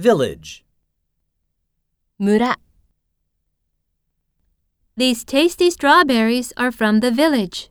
Village. 村 These tasty strawberries are from the village.